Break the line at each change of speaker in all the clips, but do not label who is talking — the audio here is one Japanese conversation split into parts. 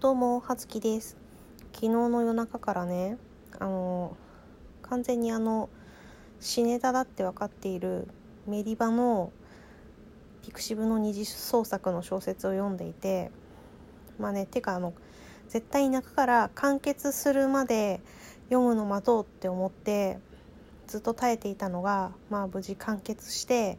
どうもはつきです。昨日の夜中からねあの完全にあの死ネタだって分かっているメリバのピクシブの二次創作の小説を読んでいてまあねてかあの絶対に泣くから完結するまで読むの待とうって思ってずっと耐えていたのがまあ無事完結して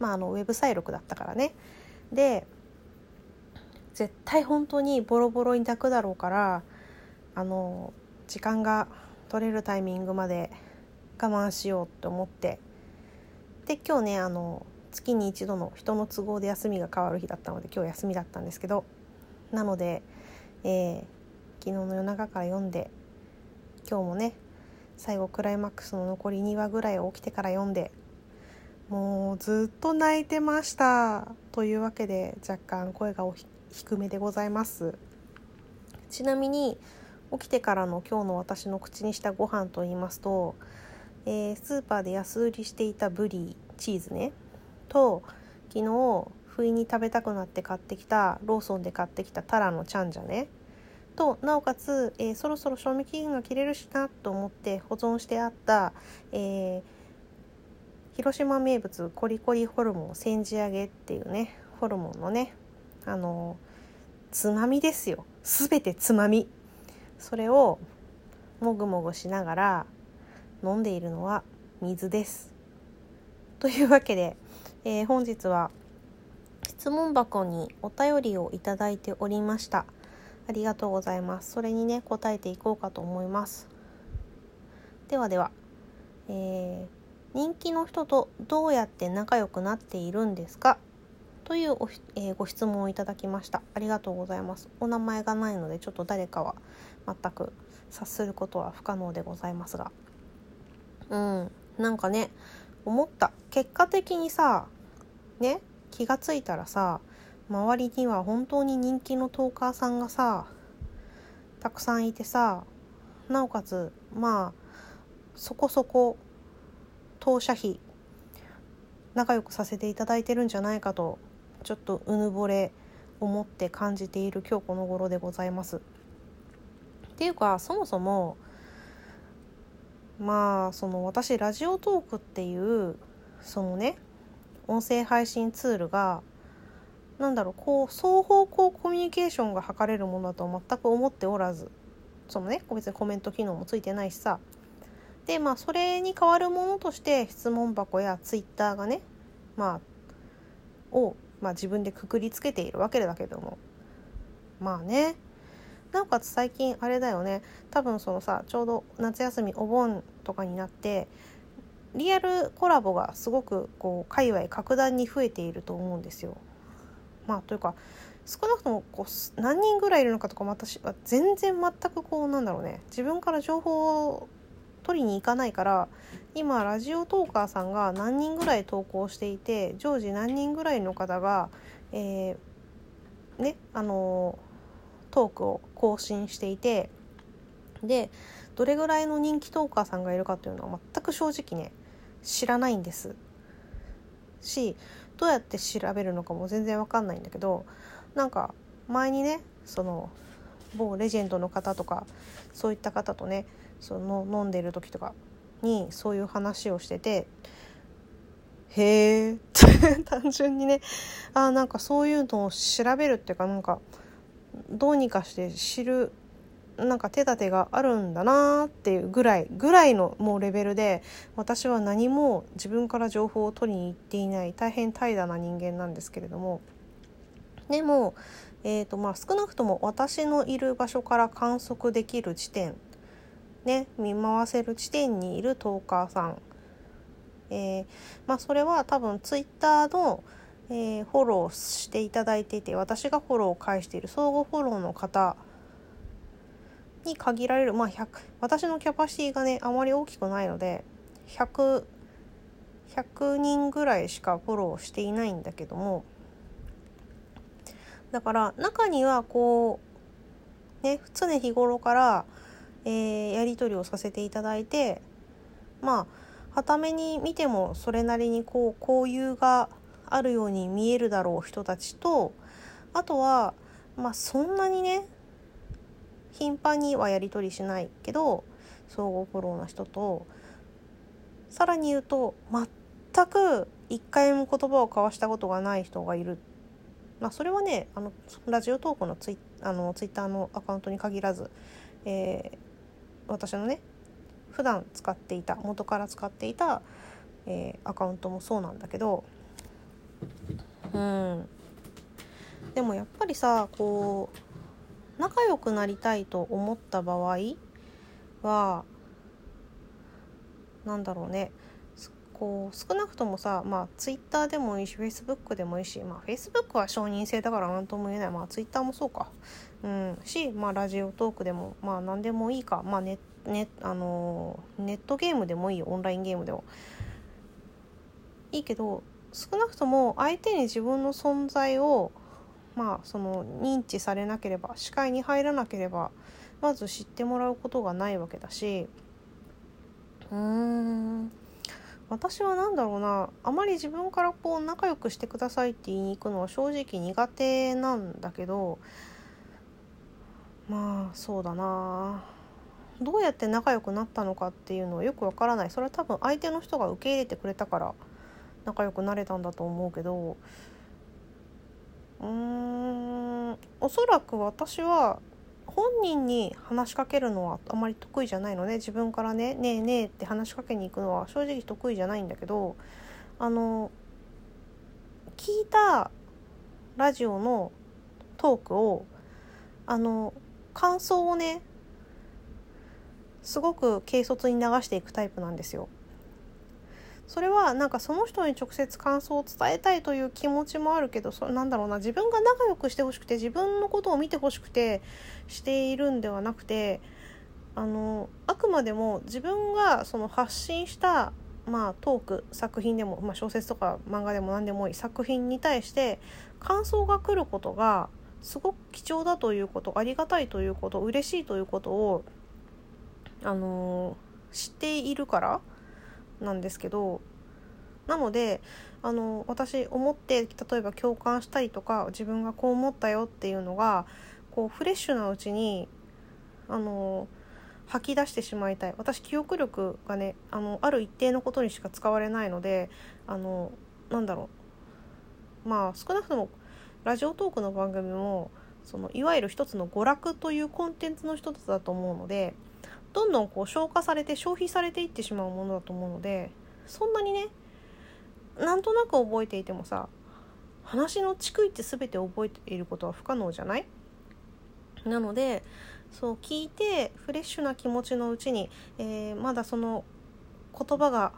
まああのウェブ再録だったからね。で絶対本当にボロボロに泣くだろうからあの時間が取れるタイミングまで我慢しようって思って。で今日ねあの月に一度の人の都合で休みが変わる日だったので今日休みだったんですけどなので、えー、昨日の夜中から読んで今日もね最後クライマックスの残り2話ぐらい起きてから読んでもうずっと泣いてました。というわけで若干声が低めでございます。ちなみに起きてからの今日の私の口にしたご飯と言いますと、えー、スーパーで安売りしていたブリチーズね。と昨日不意に食べたくなって買ってきたローソンで買ってきたタラのチャンジャね。となおかつ、えー、そろそろ賞味期限が切れるしなと思って保存してあった、えー、広島名物コリコリホルモン煎じ揚げっていうねホルモンのねあのつまみですよ。全てつまみ。それをもぐもぐしながら飲んでいるのは水です。というわけで、えー、本日は質問箱にお便りをいただいておりました。ありがとうございます。それにね答えていこうかと思います。ではでは、えー、人気の人とどうやって仲良くなっているんですか？というお、えー、ご質問をいただきました。ありがとうございます。お名前がないのでちょっと誰かは全く察することは不可能でございますが。うん。なんかね思った。結果的にさね気がついたらさ周りには本当に人気のトーカーさんがさたくさんいてさなおかつまあそこそこ当社費仲良くさせていただいてるんじゃないかとちょっとうぬぼれ思って感じている今日この頃でございます。っていうかそもそもまあその私ラジオトークっていうそのね音声配信ツールがなんだろうこう双方向コミュニケーションが図れるものだと全く思っておらずそのね別にコメント機能もついてないしさでまあそれに代わるものとして質問箱やツイッターがねまあをまあ、自分でくくりつけているわけだけども。まあね。なおかつ最近あれだよね。多分そのさちょうど夏休みお盆とかになってリアルコラボがすごくこう界隈格段に増えていると思うんですよ。まあというか少なくともこう何人ぐらいいるのかとかも私は全然全くこうなんだろうね。自分から情報を取りに行かないから今ラジオトーカーさんが何人ぐらい投稿していて常時何人ぐらいの方が、えー、ねあのトークを更新していてでどれぐらいの人気トーカーさんがいるかというのは全く正直ね知らないんです。しどうやって調べるのかも全然わかんないんだけどなんか前にねその某レジェンドの方とかそういった方とねその飲んでる時とかにそういう話をしててへえ 単純にねあなんかそういうのを調べるっていうかなんかどうにかして知るなんか手立てがあるんだなっていうぐらいぐらいのもうレベルで私は何も自分から情報を取りに行っていない大変怠惰な人間なんですけれどもでも、えーとまあ、少なくとも私のいる場所から観測できる地点ね見回せる地点にいるトーカーさん、えー、まあ、それは多分ツイッターの、えー、フォローしていただいていて私がフォローを返している相互フォローの方に限られるまあ100私のキャパシティがねあまり大きくないので100 100人ぐらいしかフォローしていないんだけどもだから中にはこうね常日頃からえー、やり取りをさせていただいてまあはために見てもそれなりにこう交友があるように見えるだろう人たちとあとはまあそんなにね頻繁にはやり取りしないけど相互フォローな人とさらに言うと全く一回も言葉を交わしたことがない人がいる。まあ、それはねあのラジオトークのツイあのツイッターのアカウントに限らず、えー、私のね普段使っていた元から使っていた、えー、アカウントもそうなんだけどうん。でもやっぱりさこう仲良くなりたいと思った場合はなんだろうね。こう少なくともさまあツイッターでもいいしフェイスブックでもいいしまあフェイスブックは承認制だから何とも言えない。まあツイッターもそうか。うん。しまあラジオトークでもまあ何でもいいか。まあネネあのネットゲームでもいいオンラインゲームでも。いいけど少なくとも相手に自分の存在をまあその認知されなければ視界に入らなければまず知ってもらうことがないわけだし。うーん。私は何だろうな。あまり自分からこう仲良くしてくださいって言いに行くのは正直苦手なんだけどまあそうだな。どうやって仲良くなったのかっていうのはよくわからない。それは多分相手の人が受け入れてくれたから仲良くなれたんだと思うけどうーんおそらく私は本人に話しかけるのはあまり得意じゃないので自分からね「ねえねえ」って話しかけに行くのは正直得意じゃないんだけどあの聞いたラジオのトークをあの感想をねすごく軽率に流していくタイプなんですよ。それはなんかその人に直接感想を伝えたいという気持ちもあるけどそなんだろうな自分が仲良くしてほしくて自分のことを見てほしくてしているんではなくてあのあくまでも自分がその発信したまあ、トーク作品でも、まあ、小説とか漫画でも何でもいい作品に対して感想が来ることがすごく貴重だということありがたいということ嬉しいということを、あの知っているからなんですけどなのであの私思って例えば共感したりとか自分がこう思ったよっていうのがこうフレッシュなうちにあの吐き出してしまいたい。私記憶力がねあのある一定のことにしか使われないのであのなんだろう。まあ少なくともラジオトークの番組もそのいわゆる一つの娯楽というコンテンツの一つだと思うのでどんどんこう消化されて消費されていってしまうものだと思うのでそんなにねなんとなく覚えていてもさ話の逐一全て覚えていることは不可能じゃない？なのでそう聞いてフレッシュな気持ちのうちに、えー、まだその言葉が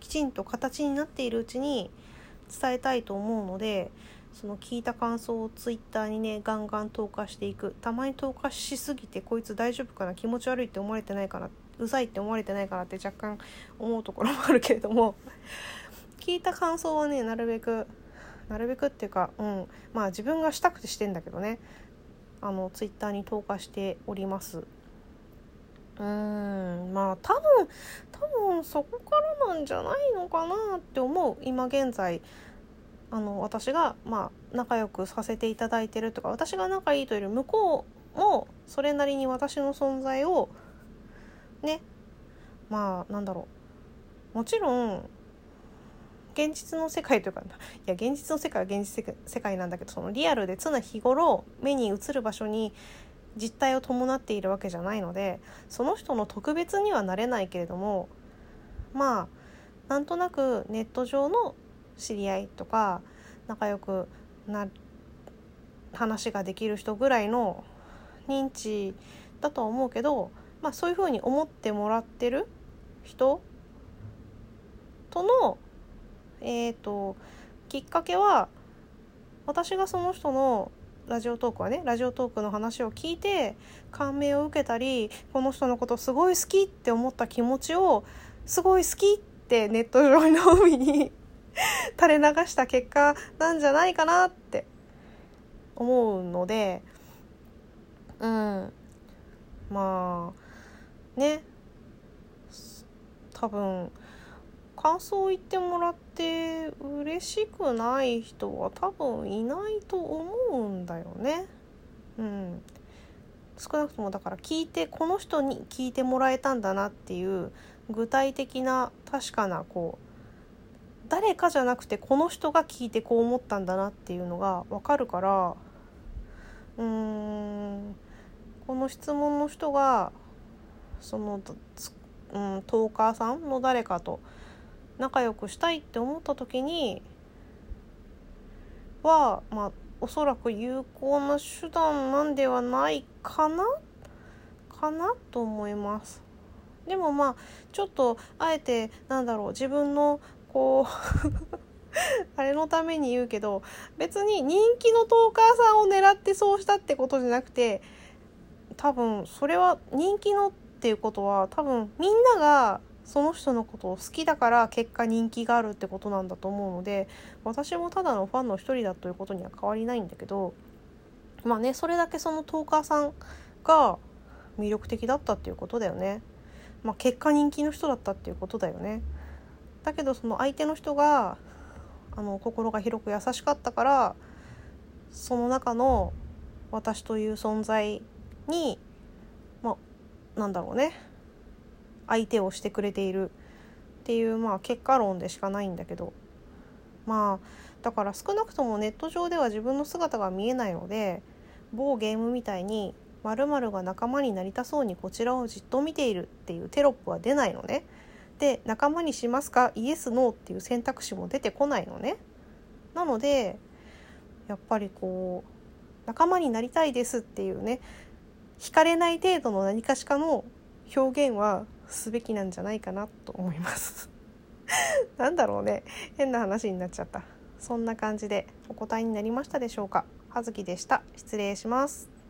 きちんと形になっているうちに伝えたいと思うのでその聞いた感想をツイッターにねガンガン投下していく。たまに投下しすぎてこいつ大丈夫かな？気持ち悪いって思われてないかなうざいって思われてないかなって若干思うところもあるけれども。聞いた感想はねなるべくなるべくっていうかうん。まあ自分がしたくてしてんだけどね。あのツイッターに投下しております。うーん。まあ多分多分そこからなんじゃないのかなって思う。今現在あの私がまあ仲良くさせていただいてるとか私が仲いいというより向こうもそれなりに私の存在をねまあなんだろう。もちろん現実の世界というかいや現実の世界は現実世界なんだけどそのリアルで常日頃目に映る場所に実態を伴っているわけじゃないのでその人の特別にはなれないけれどもまあなんとなくネット上の知り合いとか仲良くな話ができる人ぐらいの認知だとは思うけど、まあ、そういうふうに思ってもらってる人との、えーと、きっかけは私がその人のラジオトークはねラジオトークの話を聞いて感銘を受けたりこの人のことすごい好きって思った気持ちをすごい好きってネット上の海に 垂れ流した結果なんじゃないかなって思うのでうん。まあね。多分感想を言ってもらって嬉しくない人は多分いないと思うんだよね。うん、少なくともだから聞いてこの人に聞いてもらえたんだなっていう具体的な確かなこう誰かじゃなくてこの人が聞いてこう思ったんだなっていうのが分かるからうーんこの質問の人がその、うん、トーカーさんの誰かと仲良くしたいって思った時にはまあおそらく有効な手段なんではないかなかなと思います。でもまあちょっとあえてなんだろう自分のこう あれのために言うけど別に人気のトーカーさんを狙ってそうしたってことじゃなくて多分それは人気のっていうことは多分みんながその人のことを好きだから結果人気があるってことなんだと思うので私もただのファンの一人だということには変わりないんだけどまあねそれだけそのトーカーさんが魅力的だったっていうことだよね。まあ、結果人気の人だったっていうことだよね。だけどその相手の人があの心が広く優しかったからその中の私という存在にまあなんだろうね。相手をしてくれている。っていうまあ結果論でしかないんだけど。まあだから少なくともネット上では自分の姿が見えないので某ゲームみたいに〇〇が仲間になりたそうにこちらをじっと見ているっていうテロップは出ないのね。で仲間にしますか？イエスノーっていう選択肢も出てこないのね。なのでやっぱりこう仲間になりたいですっていうね惹かれない程度の何かしかの表現はすべきなんじゃないかなと思います。なんだろうね。変な話になっちゃった。そんな感じでお答えになりましたでしょうか？葉月でした。失礼します。